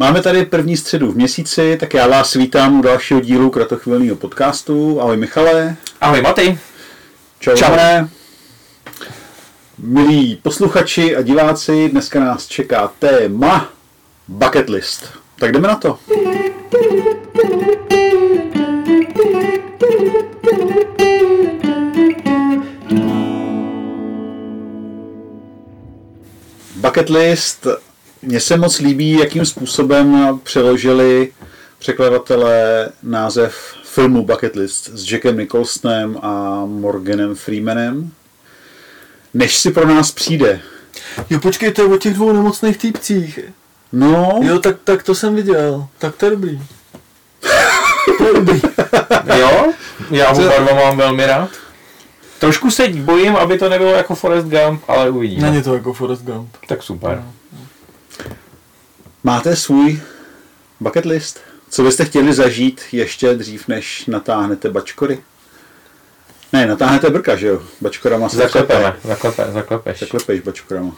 Máme tady první středu v měsíci, tak já vás vítám u dalšího dílu kratochvilného podcastu. Ahoj Michale. Ahoj Maty. Čau. Čau. Milí posluchači a diváci, dneska nás čeká téma bucket list. Tak jdeme na to. Bucket list mně se moc líbí, jakým způsobem přeložili překladatelé název filmu Bucket List s Jackem Nicholsonem a Morganem Freemanem. Než si pro nás přijde. Jo, počkej, to je o těch dvou nemocných týpcích. No. Jo, tak, tak to jsem viděl. Tak to je dobrý. to je dobrý. jo, já ho barva mám velmi rád. Trošku se bojím, aby to nebylo jako Forest Gump, ale uvidíme. Není to jako Forest Gump. Tak super. No. Máte svůj bucket list? Co byste chtěli zažít ještě dřív, než natáhnete bačkory? Ne, natáhnete brka, že jo? Bačkorama se Zaklepeme, zaklepe, zaklepeš. Zaklepeš bačkorama.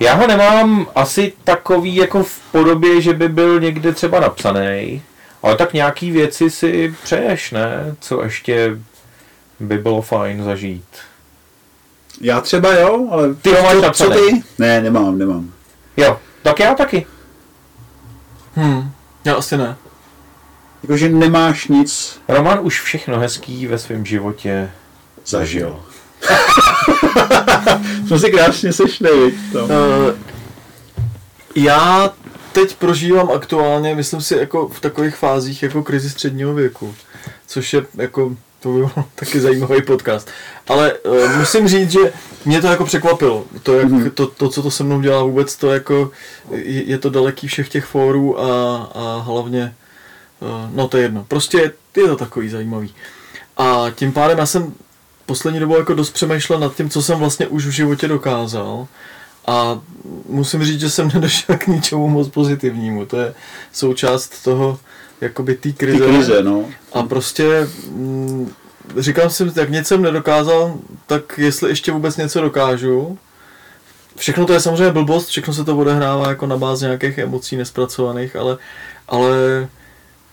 Já ho nemám asi takový jako v podobě, že by byl někde třeba napsaný, ale tak nějaký věci si přeješ, ne? Co ještě by bylo fajn zažít. Já třeba jo, ale ty ho máš napsaný. Co ty? Ne, nemám, nemám. Jo, tak já taky. Hmm, já asi ne. Jakože nemáš nic. Roman už všechno hezký ve svém životě zažil. Jsme si krásně sešli, uh, Já teď prožívám aktuálně, myslím si, jako v takových fázích jako krizi středního věku, což je jako to by byl taky zajímavý podcast. Ale uh, musím říct, že mě to jako překvapilo. To, jak, mm-hmm. to, to, co to se mnou dělá vůbec, to jako, je, je to daleký všech těch fórů a, a hlavně, uh, no to je jedno. Prostě je, je to takový zajímavý. A tím pádem já jsem poslední dobou jako dost přemýšlel nad tím, co jsem vlastně už v životě dokázal. A musím říct, že jsem nedošel k ničemu moc pozitivnímu. To je součást toho, jakoby té krize. Tý krize no. A prostě mm, říkám si, jak něco jsem nedokázal, tak jestli ještě vůbec něco dokážu. Všechno to je samozřejmě blbost, všechno se to odehrává jako na bázi nějakých emocí nespracovaných, ale, ale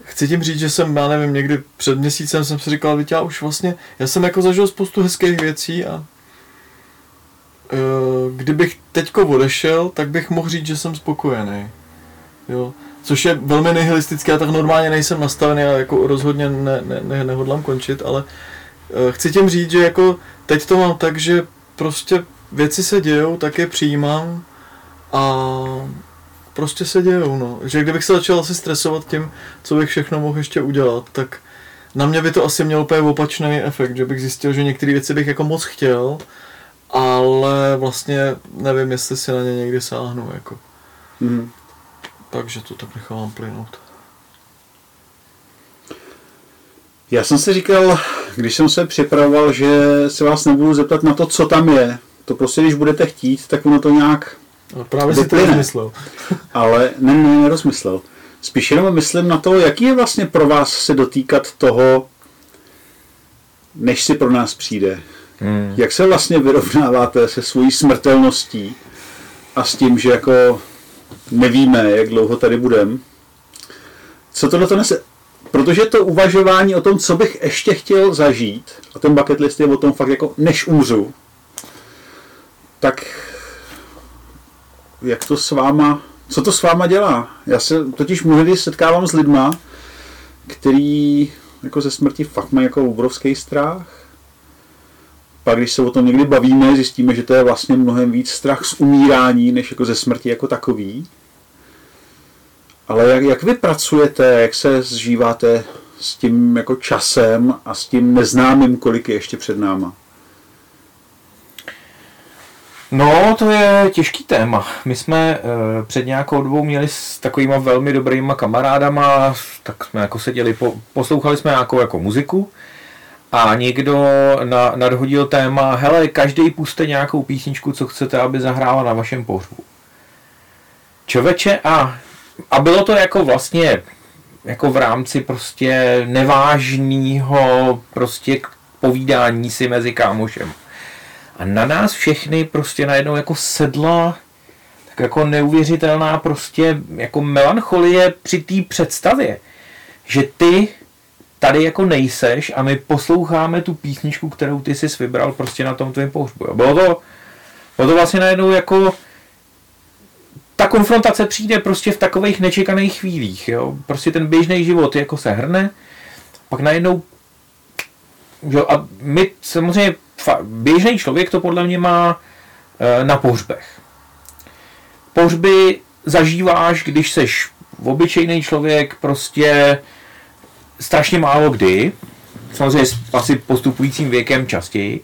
chci tím říct, že jsem, já nevím, někdy před měsícem jsem si říkal, víte, já už vlastně, já jsem jako zažil spoustu hezkých věcí a kdybych teďko odešel, tak bych mohl říct, že jsem spokojený. Jo což je velmi nihilistické, já tak normálně nejsem nastavený a jako rozhodně ne, ne, ne, nehodlám končit, ale uh, chci tím říct, že jako teď to mám tak, že prostě věci se dějou, tak je přijímám a prostě se dějou, no. Že kdybych se začal asi stresovat tím, co bych všechno mohl ještě udělat, tak na mě by to asi mělo úplně opačný efekt, že bych zjistil, že některé věci bych jako moc chtěl, ale vlastně nevím, jestli si na ně někdy sáhnu, jako. Mm takže to tak nechávám plynout. Já jsem si říkal, když jsem se připravoval, že se vás nebudu zeptat na to, co tam je. To prostě, když budete chtít, tak ono to nějak no, Právě si to rozmyslel. Ale ne, ne, nerozmyslel. Spíš jenom myslím na to, jaký je vlastně pro vás se dotýkat toho, než si pro nás přijde. Hmm. Jak se vlastně vyrovnáváte se svojí smrtelností a s tím, že jako nevíme, jak dlouho tady budeme. Co tohle to nese? Protože to uvažování o tom, co bych ještě chtěl zažít, a ten bucket list je o tom fakt jako než umřu, tak jak to s váma, co to s váma dělá? Já se totiž mnohdy setkávám s lidma, který jako ze smrti fakt mají jako obrovský strach. Pak když se o tom někdy bavíme, zjistíme, že to je vlastně mnohem víc strach z umírání, než jako ze smrti jako takový. Ale jak, jak vy pracujete, jak se zžíváte s tím jako časem a s tím neznámým, kolik je ještě před náma? No, to je těžký téma. My jsme e, před nějakou dobou měli s takovýma velmi dobrýma kamarádama, tak jsme jako seděli, po, poslouchali jsme nějakou jako muziku a někdo na, nadhodil téma, hele, každý puste nějakou písničku, co chcete, aby zahrála na vašem pohřbu. Čověče, a a bylo to jako vlastně jako v rámci prostě nevážného prostě povídání si mezi kámošem. A na nás všechny prostě najednou jako sedla tak jako neuvěřitelná prostě jako melancholie při té představě, že ty tady jako nejseš a my posloucháme tu písničku, kterou ty jsi vybral prostě na tom tvém pohřbu. Bylo to, bylo to vlastně najednou jako ta konfrontace přijde prostě v takových nečekaných chvílích. Jo? Prostě ten běžný život jako se hrne, pak najednou jo, a my samozřejmě běžný člověk to podle mě má e, na pohřbech. Pohřby zažíváš, když seš obyčejný člověk, prostě strašně málo kdy, samozřejmě s asi postupujícím věkem častěji,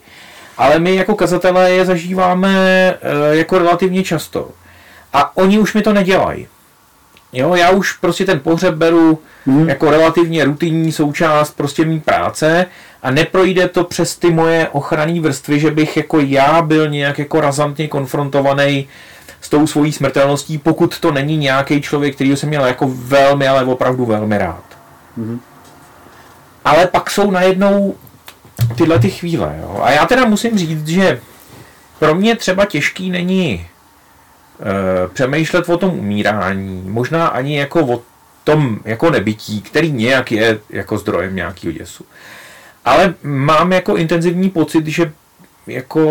ale my jako kazatelé je zažíváme e, jako relativně často. A oni už mi to nedělají. Jo, já už prostě ten pohřeb beru hmm. jako relativně rutinní součást prostě mý práce a neprojde to přes ty moje ochranné vrstvy, že bych jako já byl nějak jako razantně konfrontovaný s tou svojí smrtelností, pokud to není nějaký člověk, který jsem měl jako velmi, ale opravdu velmi rád. Hmm. Ale pak jsou najednou tyhle ty chvíle. Jo? A já teda musím říct, že pro mě třeba těžký není Eh, přemýšlet o tom umírání, možná ani jako o tom jako nebytí, který nějak je jako zdrojem nějakého děsu. Ale mám jako intenzivní pocit, že jako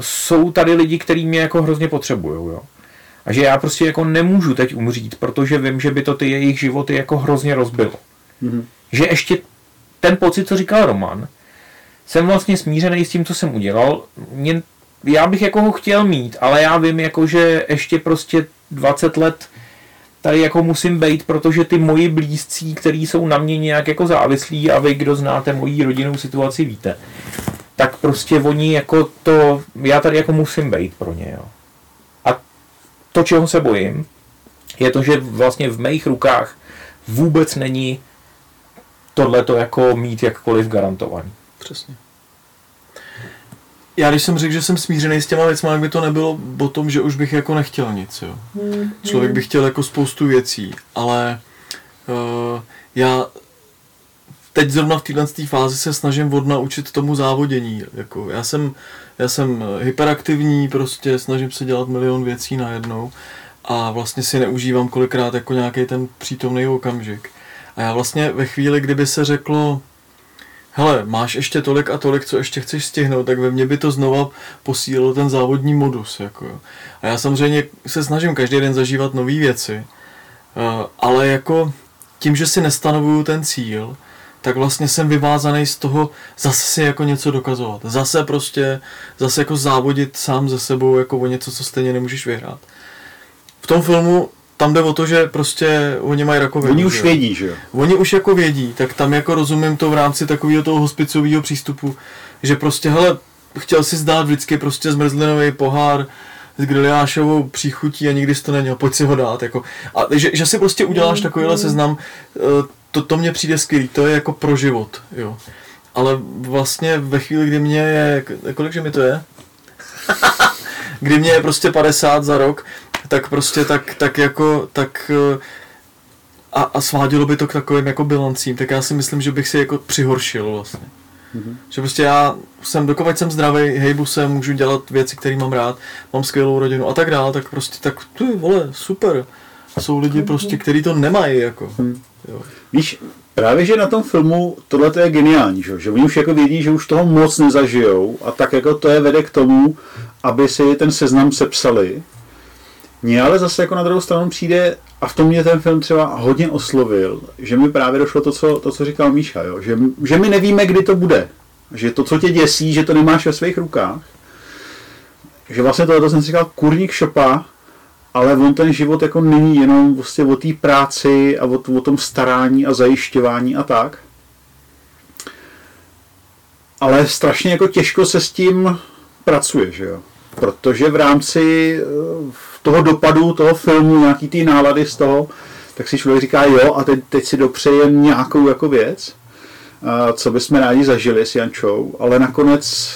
jsou tady lidi, kteří mě jako hrozně potřebují, jo. A že já prostě jako nemůžu teď umřít, protože vím, že by to ty jejich životy jako hrozně rozbilo. Mm-hmm. Že ještě ten pocit, co říkal Roman, jsem vlastně smířený s tím, co jsem udělal. Mě já bych jako ho chtěl mít, ale já vím, jako, že ještě prostě 20 let tady jako musím být, protože ty moji blízcí, kteří jsou na mě nějak jako závislí a vy, kdo znáte moji rodinnou situaci, víte, tak prostě oni jako to, já tady jako musím být pro ně, jo. A to, čeho se bojím, je to, že vlastně v mých rukách vůbec není tohle to jako mít jakkoliv garantovaný. Přesně já když jsem řekl, že jsem smířený s těma věcmi, tak by to nebylo o tom, že už bych jako nechtěl nic, jo. Mm, Člověk by chtěl jako spoustu věcí, ale uh, já teď zrovna v této fázi se snažím odnaučit tomu závodění. Jako, já, jsem, já jsem hyperaktivní, prostě snažím se dělat milion věcí najednou a vlastně si neužívám kolikrát jako nějaký ten přítomný okamžik. A já vlastně ve chvíli, kdyby se řeklo, hele, máš ještě tolik a tolik, co ještě chceš stihnout, tak ve mně by to znova posílilo ten závodní modus. Jako. A já samozřejmě se snažím každý den zažívat nové věci, eh, ale jako tím, že si nestanovuju ten cíl, tak vlastně jsem vyvázaný z toho zase si jako něco dokazovat. Zase prostě, zase jako závodit sám ze sebou jako o něco, co stejně nemůžeš vyhrát. V tom filmu tam jde o to, že prostě oni mají rakovinu. Oni už vědí, že jo? Oni už jako vědí, tak tam jako rozumím to v rámci takového toho hospicového přístupu, že prostě, hele, chtěl si zdát vždycky prostě zmrzlinový pohár s griliášovou příchutí a nikdy to neměl, pojď si ho dát. Jako. A že, že si prostě uděláš takovýhle seznam, eh, to, to mně přijde skvělý, to je jako pro život, jo. Ale vlastně ve chvíli, kdy mě je, kolik že mi to je? kdy mě je prostě 50 za rok, tak prostě tak, tak jako, tak eh, a, a svádělo by to k takovým jako bilancím, tak já si myslím, že bych si jako přihoršil vlastně. Mm-hmm. Že prostě já jsem, dokud jsem zdravý, hejbu se, můžu dělat věci, které mám rád, mám skvělou rodinu a tak dále, tak prostě tak, ty vole, super. Jsou lidi mm-hmm. prostě, kteří to nemají, jako. Mm. Jo. Víš, právě, že na tom filmu tohle je geniální, že? že oni už jako vědí, že už toho moc nezažijou a tak jako to je vede k tomu, aby si ten seznam sepsali mně ale zase jako na druhou stranu přijde, a v tom mě ten film třeba hodně oslovil, že mi právě došlo to, co, to, co říkal Míša, jo? Že, že my nevíme, kdy to bude. Že to, co tě děsí, že to nemáš ve svých rukách. Že vlastně tohle jsem si říkal kurník šopa, ale on ten život jako není jenom vlastně o té práci a o, o tom starání a zajišťování a tak. Ale strašně jako těžko se s tím pracuje, že jo. Protože v rámci eh, toho dopadu toho filmu, nějaký ty nálady z toho, tak si člověk říká, jo, a teď, teď si dopřejem nějakou jako věc, co bychom rádi zažili s Jančou, ale nakonec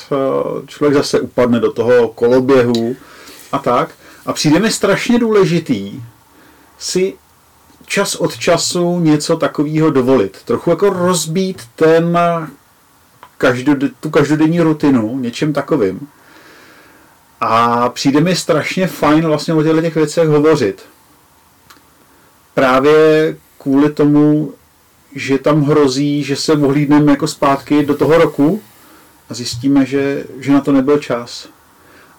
člověk zase upadne do toho koloběhu a tak. A přijde mi strašně důležitý si čas od času něco takového dovolit. Trochu jako rozbít ten, každod, tu každodenní rutinu něčem takovým A přijde mi strašně fajn vlastně o těchto těch věcech hovořit. Právě kvůli tomu, že tam hrozí, že se ohlídneme jako zpátky do toho roku a zjistíme, že, že na to nebyl čas.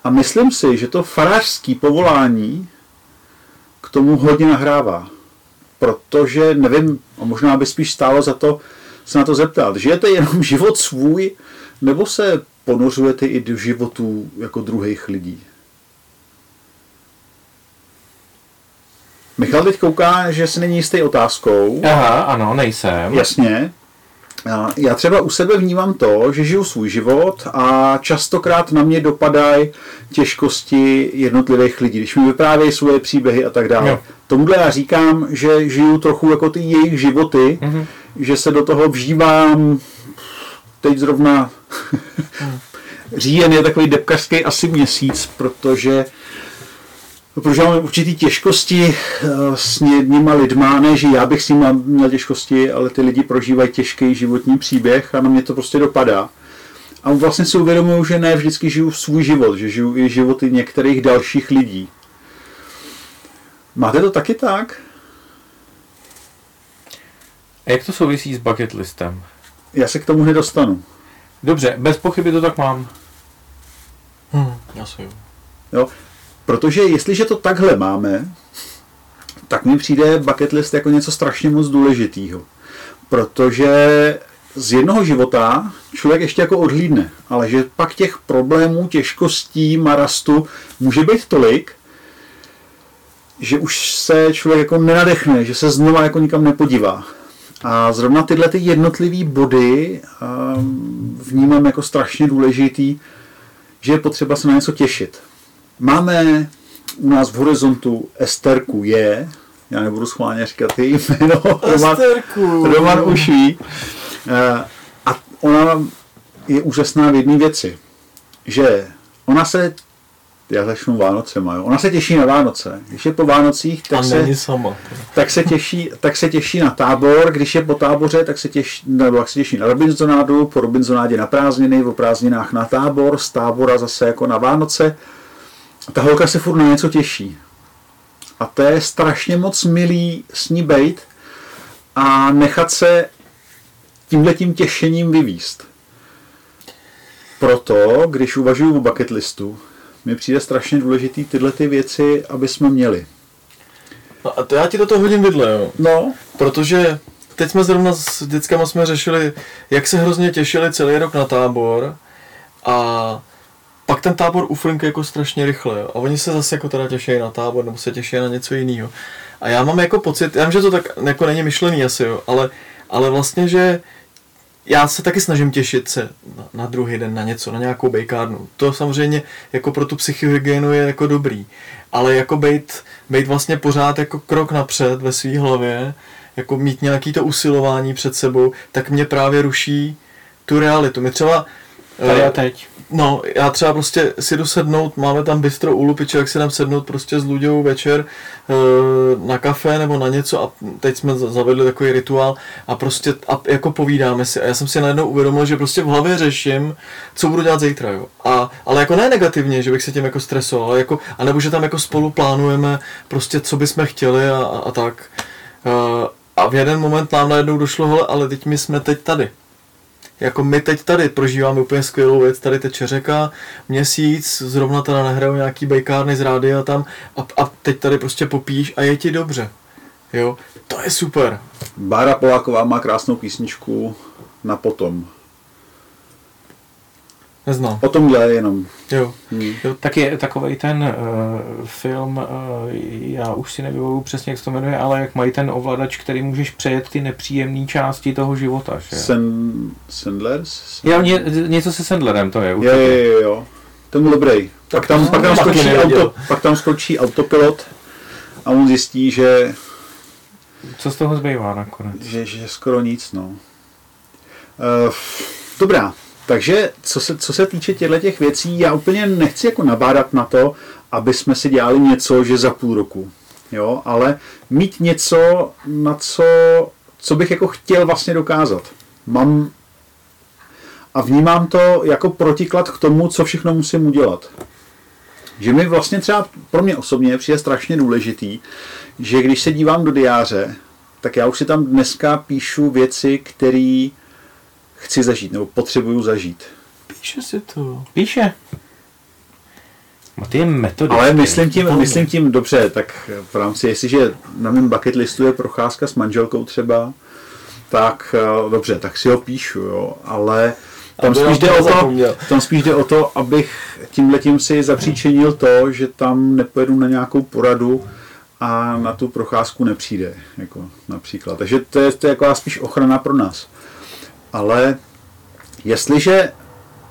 A myslím si, že to farářský povolání k tomu hodně nahrává. Protože, nevím, a možná by spíš stálo za to se na to zeptat, žijete jenom život svůj, nebo se ponořujete i do životů jako druhých lidí? Michal teď kouká, že si není jistý otázkou. Aha, ano, nejsem. Jasně. Já třeba u sebe vnímám to, že žiju svůj život a častokrát na mě dopadají těžkosti jednotlivých lidí, když mi vyprávějí svoje příběhy a tak dále. Jo. Tomuhle já říkám, že žiju trochu jako ty jejich životy, mm-hmm. že se do toho vžívám teď zrovna říjen je takový depkařský asi měsíc, protože protože máme určitý těžkosti eh, s jedníma lidma, ne, že já bych s nimi měl těžkosti, ale ty lidi prožívají těžký životní příběh a na mě to prostě dopadá. A vlastně si uvědomuju, že ne vždycky žiju svůj život, že žiju i životy některých dalších lidí. Máte to taky tak? A jak to souvisí s bucket listem? Já se k tomu nedostanu. Dobře, bez pochyby to tak mám. Hmm, asi jo. jo. Protože jestliže to takhle máme, tak mi přijde bucket list jako něco strašně moc důležitého. Protože z jednoho života člověk ještě jako odhlídne, ale že pak těch problémů, těžkostí, marastu může být tolik, že už se člověk jako nenadechne, že se znova jako nikam nepodívá. A zrovna tyhle ty jednotlivé body ehm, vnímám jako strašně důležitý, že je potřeba se na něco těšit. Máme u nás v horizontu Esterku je, já nebudu schválně říkat její jméno, Roman, Roman už ví. Eh, a ona je úžasná v jedné věci, že ona se já začnu Vánocema, jo. Ona se těší na Vánoce. Když je po Vánocích, tak, se, sama. tak, se těší, tak se těší na tábor. Když je po táboře, tak se těší, nebo tak se těší na Robinsonádu, po Robinsonádě na prázdniny, o prázdninách na tábor, z tábora zase jako na Vánoce. Ta holka se furt na něco těší. A to je strašně moc milý s ní bejt a nechat se tímhletím těšením vyvíst. Proto, když uvažuji o bucket listu, mi přijde strašně důležitý tyhle ty věci, aby jsme měli. No a to já ti do toho hodím vidle, jo. No. Protože teď jsme zrovna s dětskama jsme řešili, jak se hrozně těšili celý rok na tábor a pak ten tábor uflinkuje jako strašně rychle jo. a oni se zase jako teda těší na tábor nebo se těší na něco jiného. A já mám jako pocit, já vím, že to tak jako není myšlený asi, jo, ale, ale vlastně, že já se taky snažím těšit se na, na druhý den na něco, na nějakou bejkárnu. To samozřejmě jako pro tu psychohygienu je jako dobrý. Ale jako bejt, bejt vlastně pořád jako krok napřed ve své hlavě, jako mít nějaký to usilování před sebou, tak mě právě ruší tu realitu. My třeba Tady a teď. No, já třeba prostě si jdu sednout, máme tam bistro u Lupiče, jak si dám sednout prostě s Luďou večer e, na kafe nebo na něco a teď jsme zavedli takový rituál a prostě a jako povídáme si a já jsem si najednou uvědomil, že prostě v hlavě řeším, co budu dělat zítra, jo. A, ale jako ne negativně, že bych se tím jako stresoval, ale jako, anebo že tam jako spolu plánujeme prostě, co bychom chtěli a, a, a tak. E, a v jeden moment nám najednou došlo, hele, ale teď my jsme teď tady jako my teď tady prožíváme úplně skvělou věc, tady teče řeka, měsíc, zrovna teda nehrajou nějaký bajkárny z rádia tam a, a teď tady prostě popíš a je ti dobře. Jo, to je super. Bára Poláková má krásnou písničku na potom. Neznám. O tomhle jenom. Jo. Hmm. jo tak je takový ten uh, film, uh, já už si nevybavuju přesně, jak se to jmenuje, ale jak mají ten ovladač, který můžeš přejet ty nepříjemné části toho života. Že? Sen, Sandlers? Jo, ně, něco se Sandlerem to je. Jo, jo, jo. Ten byl dobrý. Pak tam, pak, tam skočí auto, pak tam skočí autopilot a on zjistí, že... Co z toho zbývá nakonec? Že, že skoro nic, no. Uh, dobrá, takže co se, co se týče těchto těch věcí, já úplně nechci jako nabádat na to, aby jsme si dělali něco, že za půl roku. Jo, ale mít něco, na co, co bych jako chtěl vlastně dokázat. Mám a vnímám to jako protiklad k tomu, co všechno musím udělat. Že mi vlastně třeba pro mě osobně přijde strašně důležitý, že když se dívám do diáře, tak já už si tam dneska píšu věci, které chci zažít, nebo potřebuju zažít. Píše si to. Píše. A ty je metody. Ale myslím tím, myslím tím dobře, tak v rámci, jestliže na mém bucket listu je procházka s manželkou třeba, tak eh, dobře, tak si ho píšu, jo, ale tam spíš, jde o to, tam spíš jde o to, abych tímhletím si zapříčinil to, že tam nepojedu na nějakou poradu a na tu procházku nepřijde, jako například. Takže to je, to je jako spíš ochrana pro nás. Ale jestliže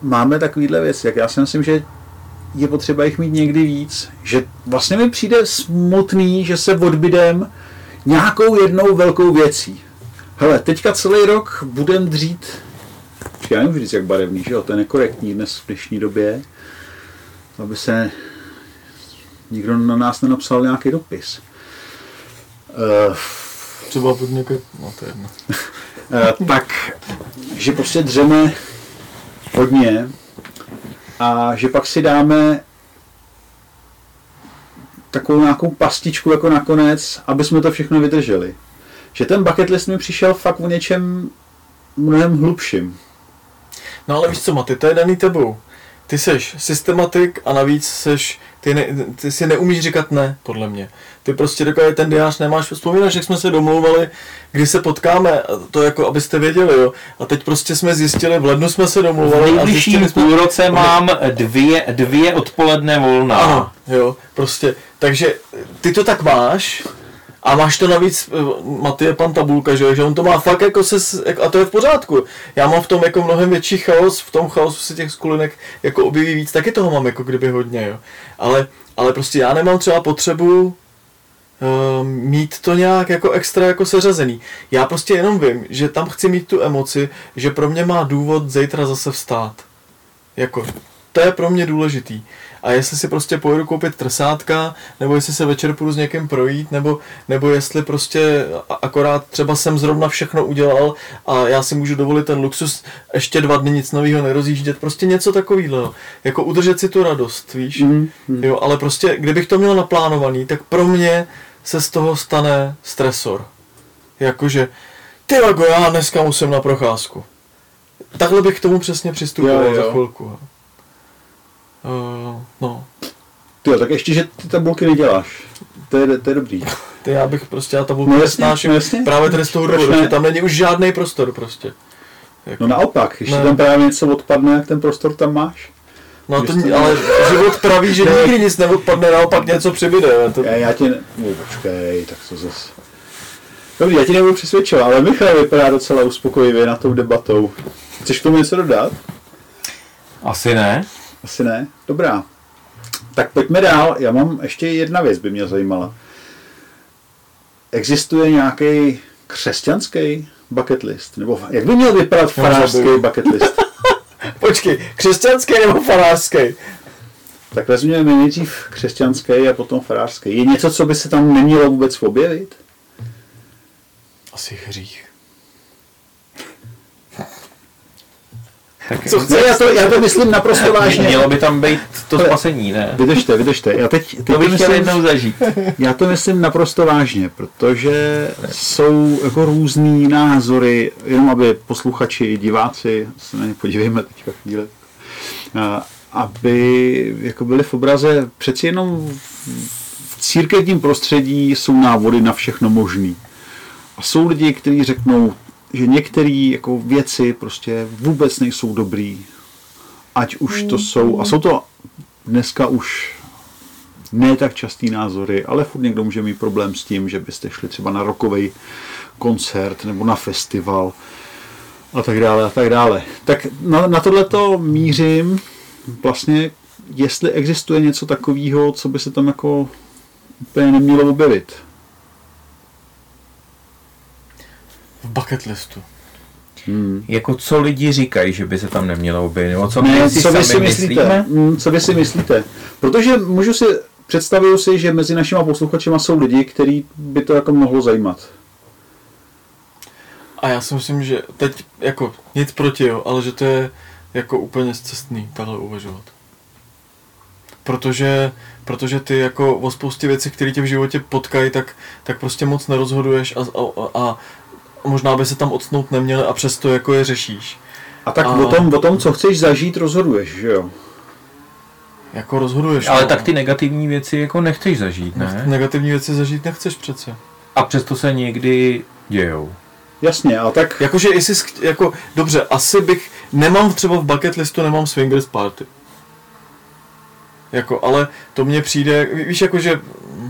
máme takovýhle věci, jak já si myslím, že je potřeba jich mít někdy víc, že vlastně mi přijde smutný, že se odbydem nějakou jednou velkou věcí. Hele, teďka celý rok budem dřít, já nemůžu říct jak barevný, že jo, to je nekorektní dnes v dnešní době, aby se nikdo na nás nenapsal nějaký dopis. Uh, Třeba pod nějaké... No to je jedno. Eh, tak, že prostě dřeme hodně a že pak si dáme takovou nějakou pastičku jako nakonec, aby jsme to všechno vydrželi. Že ten bucket list mi přišel fakt o něčem mnohem hlubším. No ale víš co, Maty, to je daný tebou. Ty seš systematik a navíc seš, ty, ne, ty si neumíš říkat ne, podle mě. Ty prostě dokud ten diář nemáš, vzpomínáš, jak jsme se domlouvali, kdy se potkáme, to jako, abyste věděli, jo. A teď prostě jsme zjistili, v lednu jsme se V domlouvali a nejbližším jsme, půlroce mám dvě, dvě odpoledne volná. Ano, jo, prostě, takže ty to tak máš a máš to navíc, eh, je pan tabulka, že, že on to má fakt jako se, a to je v pořádku. Já mám v tom jako mnohem větší chaos, v tom chaosu se těch skulinek jako objeví víc, taky toho mám jako kdyby hodně, jo. Ale, ale prostě já nemám třeba potřebu uh, mít to nějak jako extra jako seřazený. Já prostě jenom vím, že tam chci mít tu emoci, že pro mě má důvod zítra zase vstát. Jako, to je pro mě důležitý. A jestli si prostě pojedu koupit trsátka, nebo jestli se večer půjdu s někým projít, nebo, nebo jestli prostě akorát třeba jsem zrovna všechno udělal a já si můžu dovolit ten luxus ještě dva dny nic nového nerozjíždět, prostě něco takového. Jako udržet si tu radost, víš? Mm, mm. Jo, ale prostě, kdybych to měl naplánovaný, tak pro mě se z toho stane stresor. Jakože, ty Lago, já dneska musím na procházku. Takhle bych k tomu přesně přistupoval Jo, jo. za chvilku. Uh, no, Tyjo, tak ještě, že ty tabulky neděláš. To je, to je dobrý. ty já bych prostě, já tabulku No jasně, nesnáším no jasně. právě tady z toho důvodu, že tam není už žádný prostor prostě. Jako, No naopak, když Ne. ti tam právě něco odpadne, jak ten prostor tam máš. no to, to- ale život praví, že nikdy nic neodpadne, naopak něco přibyde. To, Já, já tě... Ne... No, počkej, tak to zase... Dobrý, já ti nebudu přesvědčovat, ale Michal vypadá docela uspokojivě na tou debatou. Chceš k tomu něco dodat? Asi ne. Asi ne? Dobrá. Tak pojďme dál. Já mám ještě jedna věc, by mě zajímala. Existuje nějaký křesťanský bucket list? Nebo jak by měl vypadat farářský bucket list? Počkej, křesťanský nebo farářský? Tak vezměme nejdřív křesťanský a potom farářský. Je něco, co by se tam nemělo vůbec objevit? Asi hřích. Tak Co Ne, já to, já to myslím naprosto vážně. Mělo by tam být to spasení, ne? Vydržte, vydržte. Já teď, teď To bych chtěl myslím, jednou zažít. já to myslím naprosto vážně, protože jsou jako různý názory, jenom aby posluchači, diváci, se na ně podívejme teďka chvíli, aby jako byli v obraze, přeci jenom v církevním prostředí jsou návody na všechno možný. A jsou lidi, kteří řeknou, že některé jako věci prostě vůbec nejsou dobrý, ať už to jsou, a jsou to dneska už ne tak častý názory, ale furt někdo může mít problém s tím, že byste šli třeba na rokový koncert nebo na festival a tak dále a tak dále. Tak na, na tohleto mířím vlastně, jestli existuje něco takového, co by se tam jako úplně nemělo objevit. V bucket listu. Hmm. Jako co lidi říkají, že by se tam nemělo objevit, nebo co my Ne, si co vy si myslíte? myslíme? Mm, Co vy si myslíte? Protože můžu si, představuju si, že mezi našimi posluchačima jsou lidi, který by to jako mohlo zajímat. A já si myslím, že teď jako nic proti, jo, ale že to je jako úplně zcestný takhle uvažovat. protože, protože ty jako o spoustě věcí, které tě v životě potkají, tak, tak prostě moc nerozhoduješ a, a, a možná by se tam odsnout neměl a přesto jako je řešíš. A tak a... O, tom, o tom, co chceš zažít, rozhoduješ, že jo? Jako rozhoduješ. Ale no. tak ty negativní věci jako nechceš zažít, ne? Negativní věci zažít nechceš přece. A přesto se někdy dějou. Jasně, a tak... Jakože jestli, jako, dobře, asi bych, nemám třeba v bucket listu, nemám swingers party. Jako, ale to mně přijde, víš, jakože,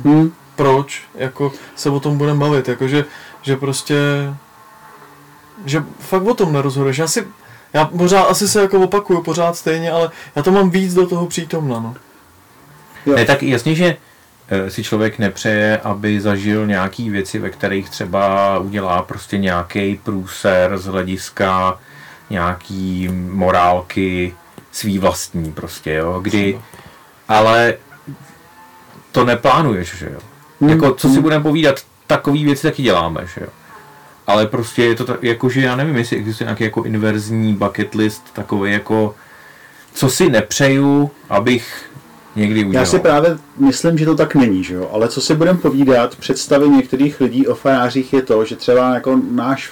hmm. proč, jako, se o tom budeme bavit, jakože, že prostě, že fakt o tom nerozhoduješ. Já si, já pořád asi se jako opakuju pořád stejně, ale já to mám víc do toho přítomna, no. Jo. Ne, tak jasně, že eh, si člověk nepřeje, aby zažil nějaký věci, ve kterých třeba udělá prostě nějaký průser z hlediska nějaký morálky svý vlastní prostě, jo, kdy, ale to neplánuješ, že jo. Hmm. Jako, co si hmm. budeme povídat, takový věci taky děláme, že jo ale prostě je to tak, jako, že já nevím, jestli existuje nějaký jako inverzní bucket list, takový jako, co si nepřeju, abych někdy udělal. Já si právě myslím, že to tak není, že jo? ale co si budeme povídat, představy některých lidí o farářích je to, že třeba jako náš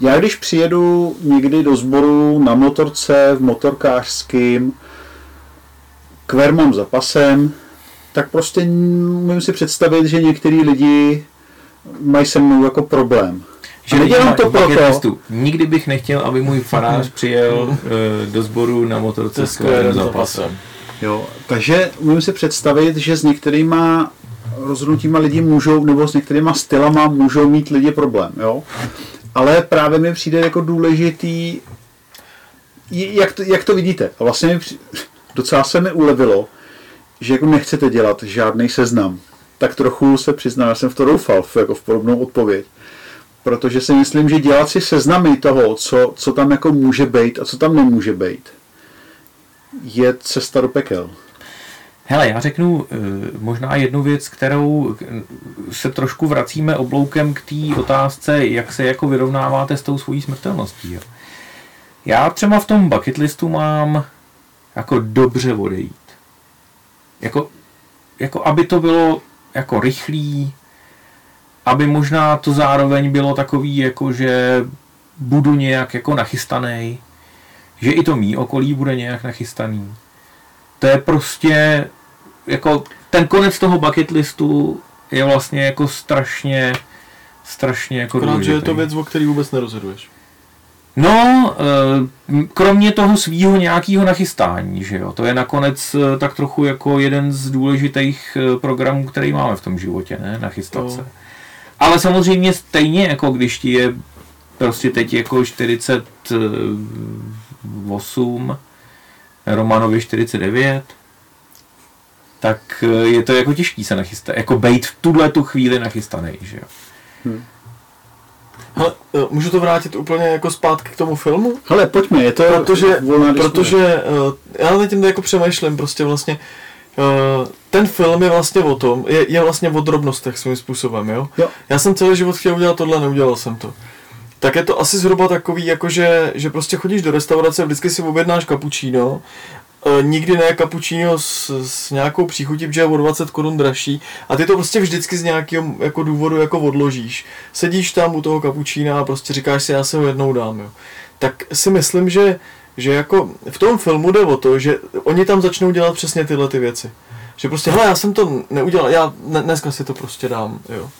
já když přijedu někdy do sboru na motorce, v motorkářským, kver mám za pasem, tak prostě můžu si představit, že některý lidi mají se mnou jako problém. Že nedělám to proto. Nikdy bych nechtěl, aby můj farář přijel uh, do sboru na motorce s zapasem. Jo, takže můžu si představit, že s některýma rozhodnutíma lidi můžou, nebo s některýma stylama můžou mít lidi problém, jo. Ale právě mi přijde jako důležitý, jak to, jak to vidíte. A vlastně mi při, docela se mi ulevilo, že jako nechcete dělat žádný seznam. Tak trochu se přiznám, já jsem v to doufal, jako v podobnou odpověď protože si myslím, že dělat si seznamy toho, co, co tam jako může být a co tam nemůže být, je cesta do pekel. Hele, já řeknu eh, možná jednu věc, kterou se trošku vracíme obloukem k té otázce, jak se jako vyrovnáváte s tou svojí smrtelností. Jo. Já třeba v tom bucket listu mám jako dobře odejít. Jako, jako aby to bylo jako rychlý, aby možná to zároveň bylo takový, jako že budu nějak jako nachystaný, že i to mý okolí bude nějak nachystaný. To je prostě jako ten konec toho bucket listu je vlastně jako strašně strašně jako Akorát, že je to věc, o který vůbec nerozhoduješ. No, eh, kromě toho svýho nějakého nachystání, že jo, to je nakonec eh, tak trochu jako jeden z důležitých eh, programů, který máme v tom životě, ne, nachystat se. Ale samozřejmě stejně, jako když ti je prostě teď jako 48, Romanovi 49, tak je to jako těžký se nachystat, jako bejt v tuhle tu chvíli nachystaný, že jo. Hmm. Hele, e, můžu to vrátit úplně jako zpátky k tomu filmu? Hele, pojďme, je to protože, protože uh, já na tím jako přemýšlím prostě vlastně, uh, ten film je vlastně o tom, je, je vlastně o drobnostech svým způsobem, jo? jo? Já jsem celý život chtěl udělat tohle, neudělal jsem to. Tak je to asi zhruba takový, jako že, že prostě chodíš do restaurace, vždycky si objednáš kapučíno, e, nikdy ne kapučíno s, s nějakou příchutí, protože je o 20 korun dražší a ty to prostě vždycky z nějakého jako důvodu jako odložíš. Sedíš tam u toho kapučína a prostě říkáš si, já se ho jednou dám, jo. Tak si myslím, že že jako v tom filmu jde o to, že oni tam začnou dělat přesně tyhle ty věci. Že prostě, hele, já jsem to neudělal, já dneska si to prostě dám, jo.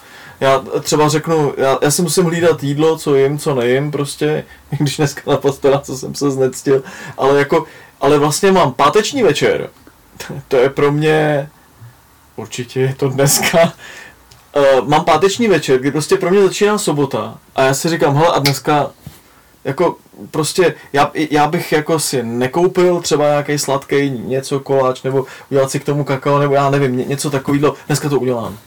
Já třeba řeknu, já, já si musím hlídat jídlo, co jim, co nejím, prostě, když dneska na postela, co jsem se znectil, ale jako, ale vlastně mám páteční večer, to je pro mě, určitě je to dneska, uh, mám páteční večer, kdy prostě pro mě začíná sobota a já si říkám, hele, a dneska jako prostě já, já bych jako si nekoupil třeba nějaký sladký něco, koláč, nebo udělat si k tomu kakao, nebo já nevím, něco takového, dneska to udělám.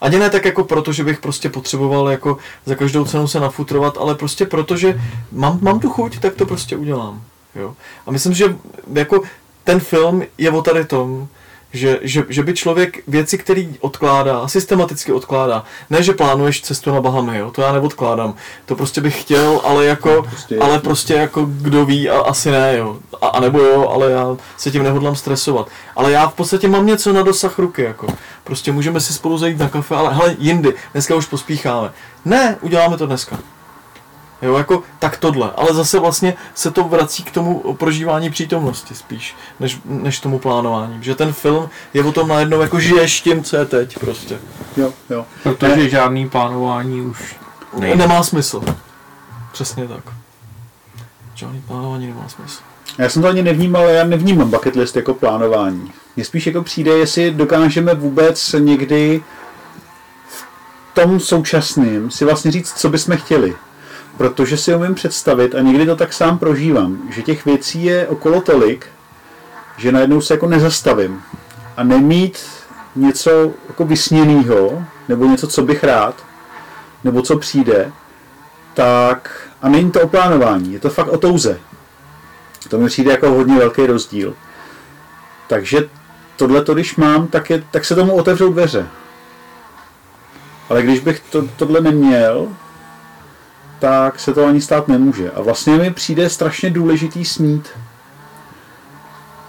Ani ne tak jako proto, že bych prostě potřeboval jako za každou cenu se nafutrovat, ale prostě proto, že mám, mám tu chuť, tak to prostě udělám. Jo? A myslím, že jako ten film je o tady tom, Že, že, že by člověk věci, které odkládá, systematicky odkládá. Ne, že plánuješ cestu na Bahamy, jo? to já neodkládám. To prostě bych chtěl, ale jako, prostě, ale prostě jako kdo ví, a asi ne, jo. A, a nebo jo, ale já se tím nehodlám stresovat. Ale já v podstatě mám něco na dosah ruky, jako. Prostě můžeme si spolu zajít na kafe, ale hele, jindy, dneska už pospícháme. Ne, uděláme to dneska. Jo, jako tak tohle. Ale zase vlastně se to vrací k tomu prožívání přítomnosti spíš, než, než tomu plánování. Že ten film je o tom najednou jako žiješ tím, co je teď prostě. Jo, jo. Protože ne. žádný plánování už nejde. Nemá smysl. Přesně tak. Žádný plánování nemá smysl. Já jsem to ani nevnímal, já nevnímám bucket list jako plánování. Mně spíš jako přijde, jestli dokážeme vůbec někdy v tom současným si vlastně říct, co bychom chtěli protože si umím představit, a někdy to tak sám prožívám, že těch věcí je okolo tolik, že najednou se jako nezastavím. A nemít něco jako vysněného, nebo něco, co bych rád, nebo co přijde, tak a není to o plánování, je to fakt o touze. To mi přijde jako hodně velký rozdíl. Takže tohle, když mám, tak, je, tak se tomu otevřou dveře. Ale když bych to, tohle neměl, tak se to ani stát nemůže. A vlastně mi přijde strašně důležitý snít.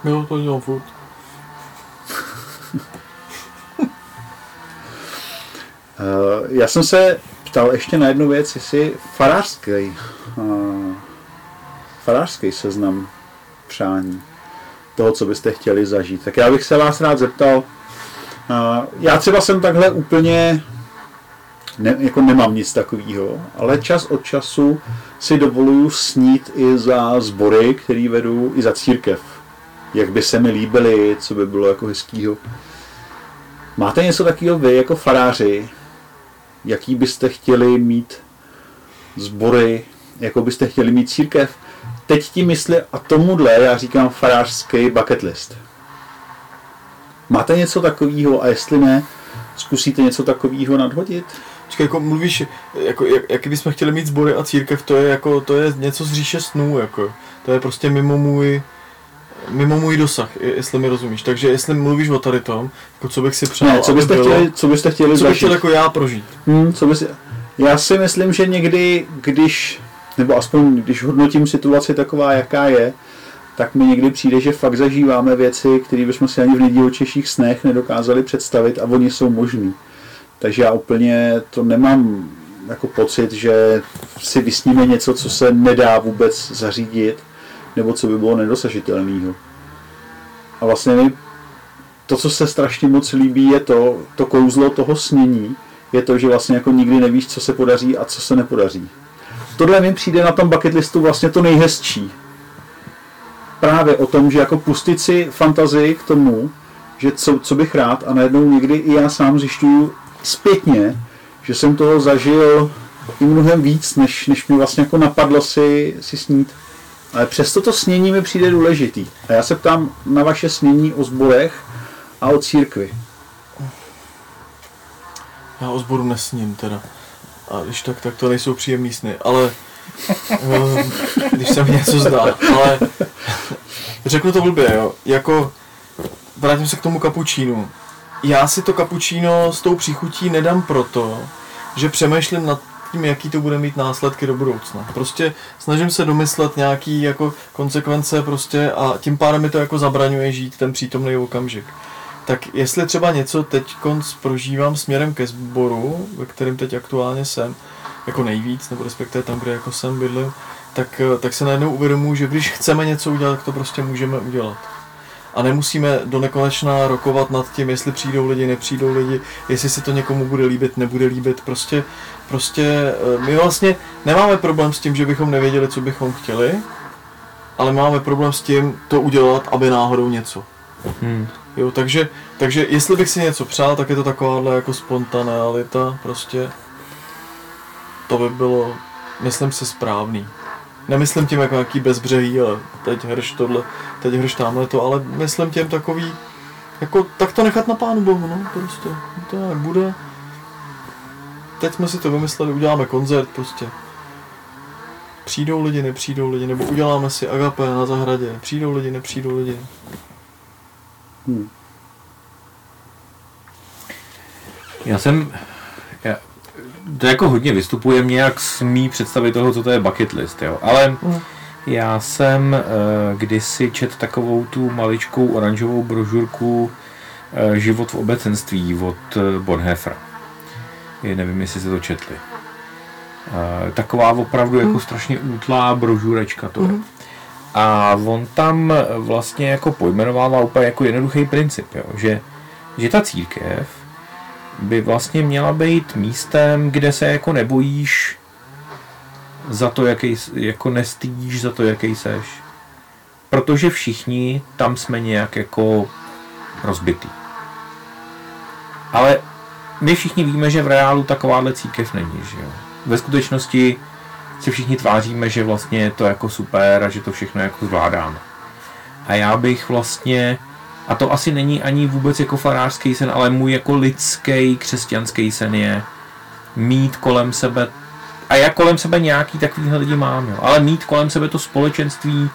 Jo, to dělám furt. Eh, já jsem se ptal ještě na jednu věc, jestli farářský, uh, farářský seznam přání toho, co byste chtěli zažít. Tak já bych se vás rád zeptal, uh, já třeba jsem takhle úplně ne, jako nemám nic takového, ale čas od času si dovoluju snít i za sbory, který vedu, i za církev. Jak by se mi líbily, co by bylo jako hezkýho. Máte něco takového vy jako faráři? Jaký byste chtěli mít sbory? Jako byste chtěli mít církev? Teď ti mysli, a tomuhle já říkám farářský bucket list. Máte něco takového a jestli ne, zkusíte něco takového nadhodit? Počkej, jako mluvíš, jako, jak, jaký bychom chtěli mít sbory a církev, to je jako, to je něco z říše snů, jako. To je prostě mimo můj, mimo můj dosah, jestli mi rozumíš. Takže jestli mluvíš o tady tom, jako co bych si přál, ne, co byste, bylo, chtěli, co byste chtěli co bych chtěl jako já prožít. Hmm, co bys, já si myslím, že někdy, když, nebo aspoň když hodnotím situaci taková, jaká je, tak mi někdy přijde, že fakt zažíváme věci, které bychom si ani v nedělčejších snech nedokázali představit a oni jsou možný. Takže já úplně to nemám jako pocit, že si vysníme něco, co se nedá vůbec zařídit, nebo co by bylo nedosažitelného. A vlastně mi to, co se strašně moc líbí, je to, to kouzlo toho snění, je to, že vlastně jako nikdy nevíš, co se podaří a co se nepodaří. Tohle mi přijde na tom bucket listu vlastně to nejhezčí. Právě o tom, že jako pustit si fantazii k tomu, že co, co bych rád a najednou někdy i já sám zjišťuju, zpětně, že jsem toho zažil i mnohem víc, než, než mi vlastně jako napadlo si, si snít. Ale přesto to snění mi přijde důležitý. A já se ptám na vaše snění o zborech a o církvi. Já o zboru nesním teda. A když tak, tak to nejsou příjemný sny. Ale eh, když se mi něco zdá. Ale řeknu to blbě, jo. Jako vrátím se k tomu kapučínu já si to kapučíno s tou příchutí nedám proto, že přemýšlím nad tím, jaký to bude mít následky do budoucna. Prostě snažím se domyslet nějaký jako konsekvence prostě a tím pádem mi to jako zabraňuje žít ten přítomný okamžik. Tak jestli třeba něco teď prožívám směrem ke sboru, ve kterém teď aktuálně jsem, jako nejvíc, nebo respektive tam, kde jako jsem bydlím, tak, tak se najednou uvědomuji, že když chceme něco udělat, tak to prostě můžeme udělat a nemusíme do nekonečna rokovat nad tím, jestli přijdou lidi, nepřijdou lidi, jestli se to někomu bude líbit, nebude líbit. Prostě, prostě eh, my vlastně nemáme problém s tím, že bychom nevěděli, co bychom chtěli, ale máme problém s tím to udělat, aby náhodou něco. Hmm. Jo, takže, takže jestli bych si něco přál, tak je to takováhle jako spontanealita, prostě to by bylo, myslím si, správný. Nemyslím tím jako nějaký bezbřehý, ale teď hrš tohle, teď hrš tamhle to, ale myslím tím takový, jako tak to nechat na pánu bohu, no prostě, to jak bude. Teď jsme si to vymysleli, uděláme koncert prostě. Přijdou lidi, nepřijdou lidi, nebo uděláme si agape na zahradě, přijdou lidi, nepřijdou lidi. Hmm. Já jsem, já, to jako hodně vystupuje mě jak smí představit toho, co to je bucket list, jo. Ale mm. já jsem uh, kdysi čet takovou tu maličkou oranžovou brožurku uh, Život v obecenství od uh, Bonhoeffera. Je, nevím, jestli se to četli. Uh, taková opravdu jako mm. strašně útlá brožurečka to je. Mm. A on tam vlastně jako pojmenovává úplně jako jednoduchý princip, jo, že, že ta církev by vlastně měla být místem, kde se jako nebojíš za to, jaký, jako nestýdíš za to, jaký seš. Protože všichni tam jsme nějak jako rozbitý. Ale my všichni víme, že v reálu takováhle církev není, že jo. Ve skutečnosti si všichni tváříme, že vlastně je to jako super a že to všechno jako zvládáme. A já bych vlastně, a to asi není ani vůbec jako farářský sen, ale můj jako lidský křesťanský sen je mít kolem sebe, a já kolem sebe nějaký takovýhle lidi mám, jo, ale mít kolem sebe to společenství,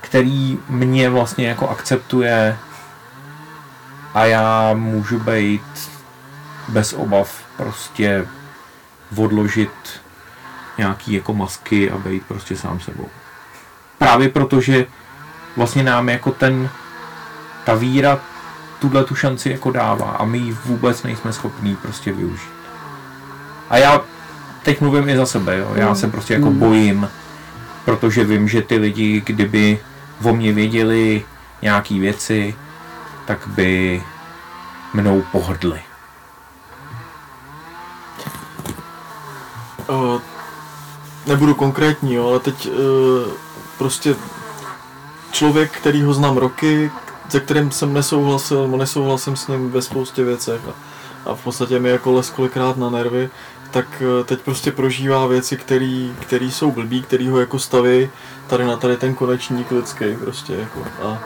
který mě vlastně jako akceptuje a já můžu být bez obav prostě odložit nějaký jako masky a být prostě sám sebou. Právě protože vlastně nám jako ten, ta víra tuhle tu šanci jako dává a my ji vůbec nejsme schopní prostě využít. A já teď mluvím i za sebe, jo. já se prostě jako mm. bojím, protože vím, že ty lidi, kdyby o mě věděli nějaký věci, tak by mnou pohrdli. Uh, nebudu konkrétní, jo, ale teď uh, prostě člověk, který ho znám roky, se kterým jsem nesouhlasil, nesouhlasím s ním ve spoustě věcech a, a v podstatě mi jako les kolikrát na nervy, tak uh, teď prostě prožívá věci, které jsou blbý, který ho jako staví tady na tady ten konečník lidský prostě jako a,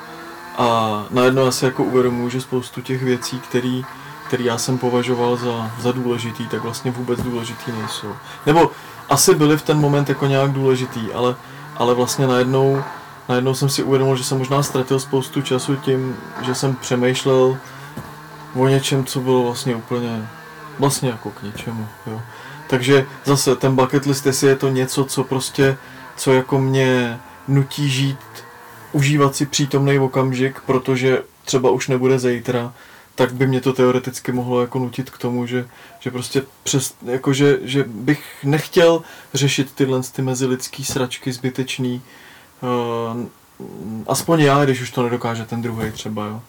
a najednou já si jako uvědomuji, že spoustu těch věcí, které který já jsem považoval za, za důležitý, tak vlastně vůbec důležitý nejsou. Nebo asi byly v ten moment jako nějak důležitý, ale, ale vlastně najednou, najednou jsem si uvědomil, že jsem možná ztratil spoustu času tím, že jsem přemýšlel o něčem, co bylo vlastně úplně, vlastně jako k ničemu, jo. Takže zase ten bucket list, jestli je to něco, co prostě, co jako mě nutí žít, užívat si přítomný okamžik, protože třeba už nebude zítra, tak by mě to teoreticky mohlo jako nutit k tomu, že, že prostě přes, jako že, že bych nechtěl řešit tyhle ty mezilidský sračky zbytečný, aspoň já, když už to nedokáže ten druhý třeba, jo.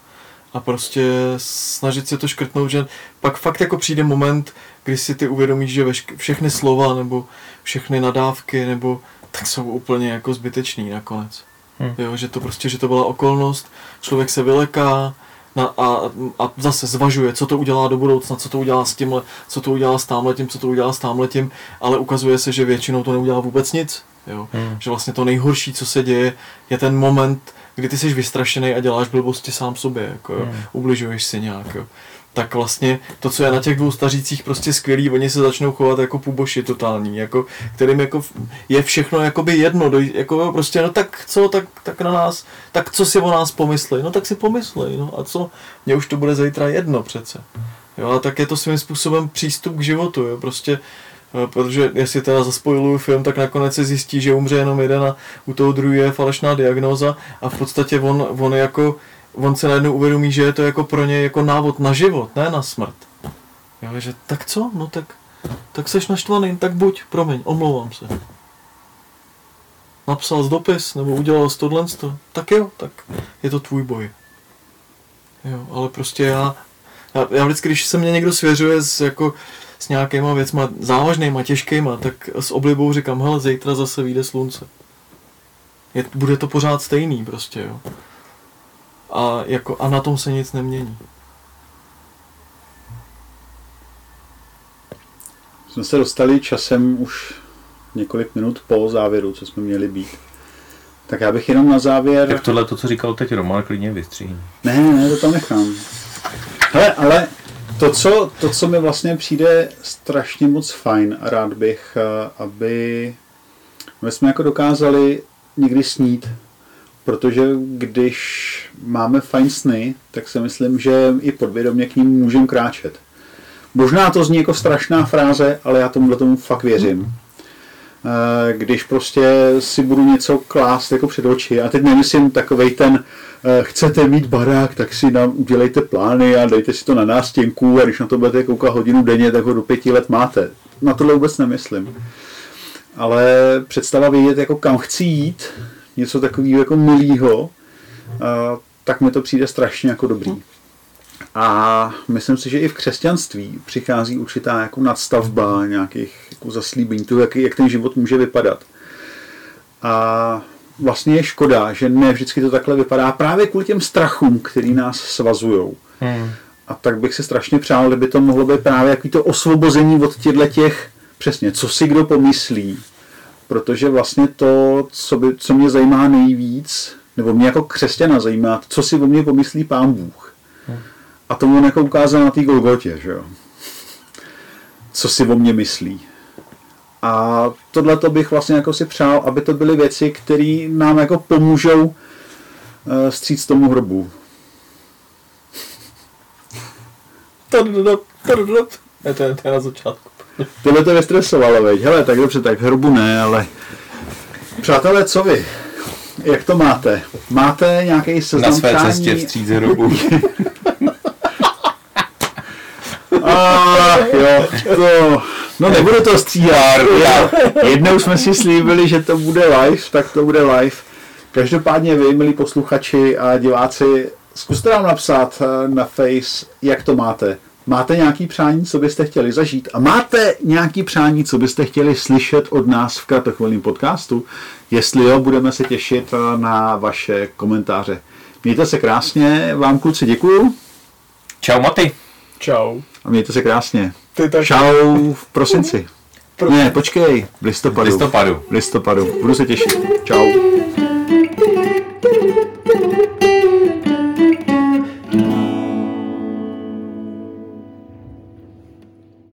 A prostě snažit se to škrtnout, že pak fakt jako přijde moment, kdy si ty uvědomíš, že vešk- všechny slova nebo všechny nadávky nebo tak jsou úplně jako zbytečný nakonec. Hmm. Jo, že to prostě, že to byla okolnost, člověk se vyleká, na, a, a zase zvažuje, co to udělá do budoucna, co to udělá s tímhle, co to udělá s támhletím, co to udělá s támhletím, ale ukazuje se, že většinou to neudělá vůbec nic. Jo? Hmm. Že vlastně to nejhorší, co se děje, je ten moment, kdy ty jsi vystrašený a děláš blbosti sám sobě, jako, jo? Hmm. ubližuješ si nějak. Jo? tak vlastně to, co je na těch dvou stařících prostě skvělý, oni se začnou chovat jako puboši totální, jako, kterým jako je všechno jakoby jedno, doj, jako prostě, no tak co, tak, tak na nás, tak co si o nás pomyslej, no tak si pomyslej, no a co, mně už to bude zítra jedno přece. Jo, a tak je to svým způsobem přístup k životu, jo, prostě protože jestli teda zaspojiluju film, tak nakonec se zjistí, že umře jenom jeden a u toho druhého je falešná diagnóza a v podstatě on, on jako on se najednou uvědomí, že je to jako pro něj jako návod na život, ne na smrt. Jo, že tak co? No tak, tak seš naštvaný, tak buď, promiň, omlouvám se. Napsal z dopis, nebo udělal z tohle, tak jo, tak je to tvůj boj. Jo, ale prostě já, já, já vždycky, když se mě někdo svěřuje s, jako, s nějakýma věcma závažnýma, těžkýma, tak s oblibou říkám, hele, zítra zase vyjde slunce. Je, bude to pořád stejný prostě, jo a, jako, a na tom se nic nemění. Jsme se dostali časem už několik minut po závěru, co jsme měli být. Tak já bych jenom na závěr... Tak tohle, to, co říkal teď Roman, klidně vystříhni. Ne, ne, to tam nechám. Hele, ale to co, to, co mi vlastně přijde strašně moc fajn a rád bych, eh, aby my jsme jako dokázali někdy snít protože když máme fajn sny, tak si myslím, že i podvědomě k ním můžeme kráčet. Možná to zní jako strašná fráze, ale já tomu tomu fakt věřím. Eh, Když prostě si budu něco klást jako před oči, a teď nemyslím takovej ten, eh, chcete mít barák, tak si nám udělejte plány a dejte si to na nástěnku a když na to budete koukat hodinu denně, tak ho do pěti let máte. Na tohle vůbec nemyslím. Ale představa vědět, jako kam chci jít, něco takového jako milýho, eh, tak mi to přijde strašně jako dobrý. A myslím si, že i v křesťanství přichází určitá jako nadstavba nějakých jako zaslíbení toho, jak, jak ten život může vypadat. A vlastně je škoda, že ne vždycky to takhle vypadá právě kvůli těm strachům, který nás svazují. Hmm. A tak bych si strašně přál, kdyby to mohlo být právě jaký to osvobození od těchto těch, přesně, co si kdo pomyslí. Protože vlastně to, co, by, co mě zajímá nejvíc, nebo mě jako křesťana zajímá, co si o mě pomyslí pán Bůh. A to on jako ukázal na té Golgotě, že jo. Co si o mě myslí. A tohle to bych vlastně jako si přál, aby to byly věci, které nám jako pomůžou eh, stříct tomu hrobu. Ne, to je, to je na začátku. Tohle to vystresovalo, veď. Hele, tak dobře, tak hrobu ne, ale... Přátelé, co vy? Jak to máte? Máte nějaký Na seznam své přání? cestě vstříc hrobu. Ach, jo, to... No nebudu to stříhat. Já- Jednou jsme si slíbili, že to bude live, tak to bude live. Každopádně vy, milí posluchači a diváci, zkuste nám napsat eh, na Face, jak to máte. Máte nějaký přání, co byste chtěli zažít? A máte nějaký přání, co byste chtěli slyšet od nás v kratochvilným podcastu? Jestli jo, budeme se těšit eh, na vaše komentáře. Mějte se krásně, vám kluci děkuju Čau Maty. Čau. A mějte se krásně. Ty tak. Čau v prosinci. Ne, počkej, v listopadu. V listopadu. V listopadu. Budu se těšit. Čau.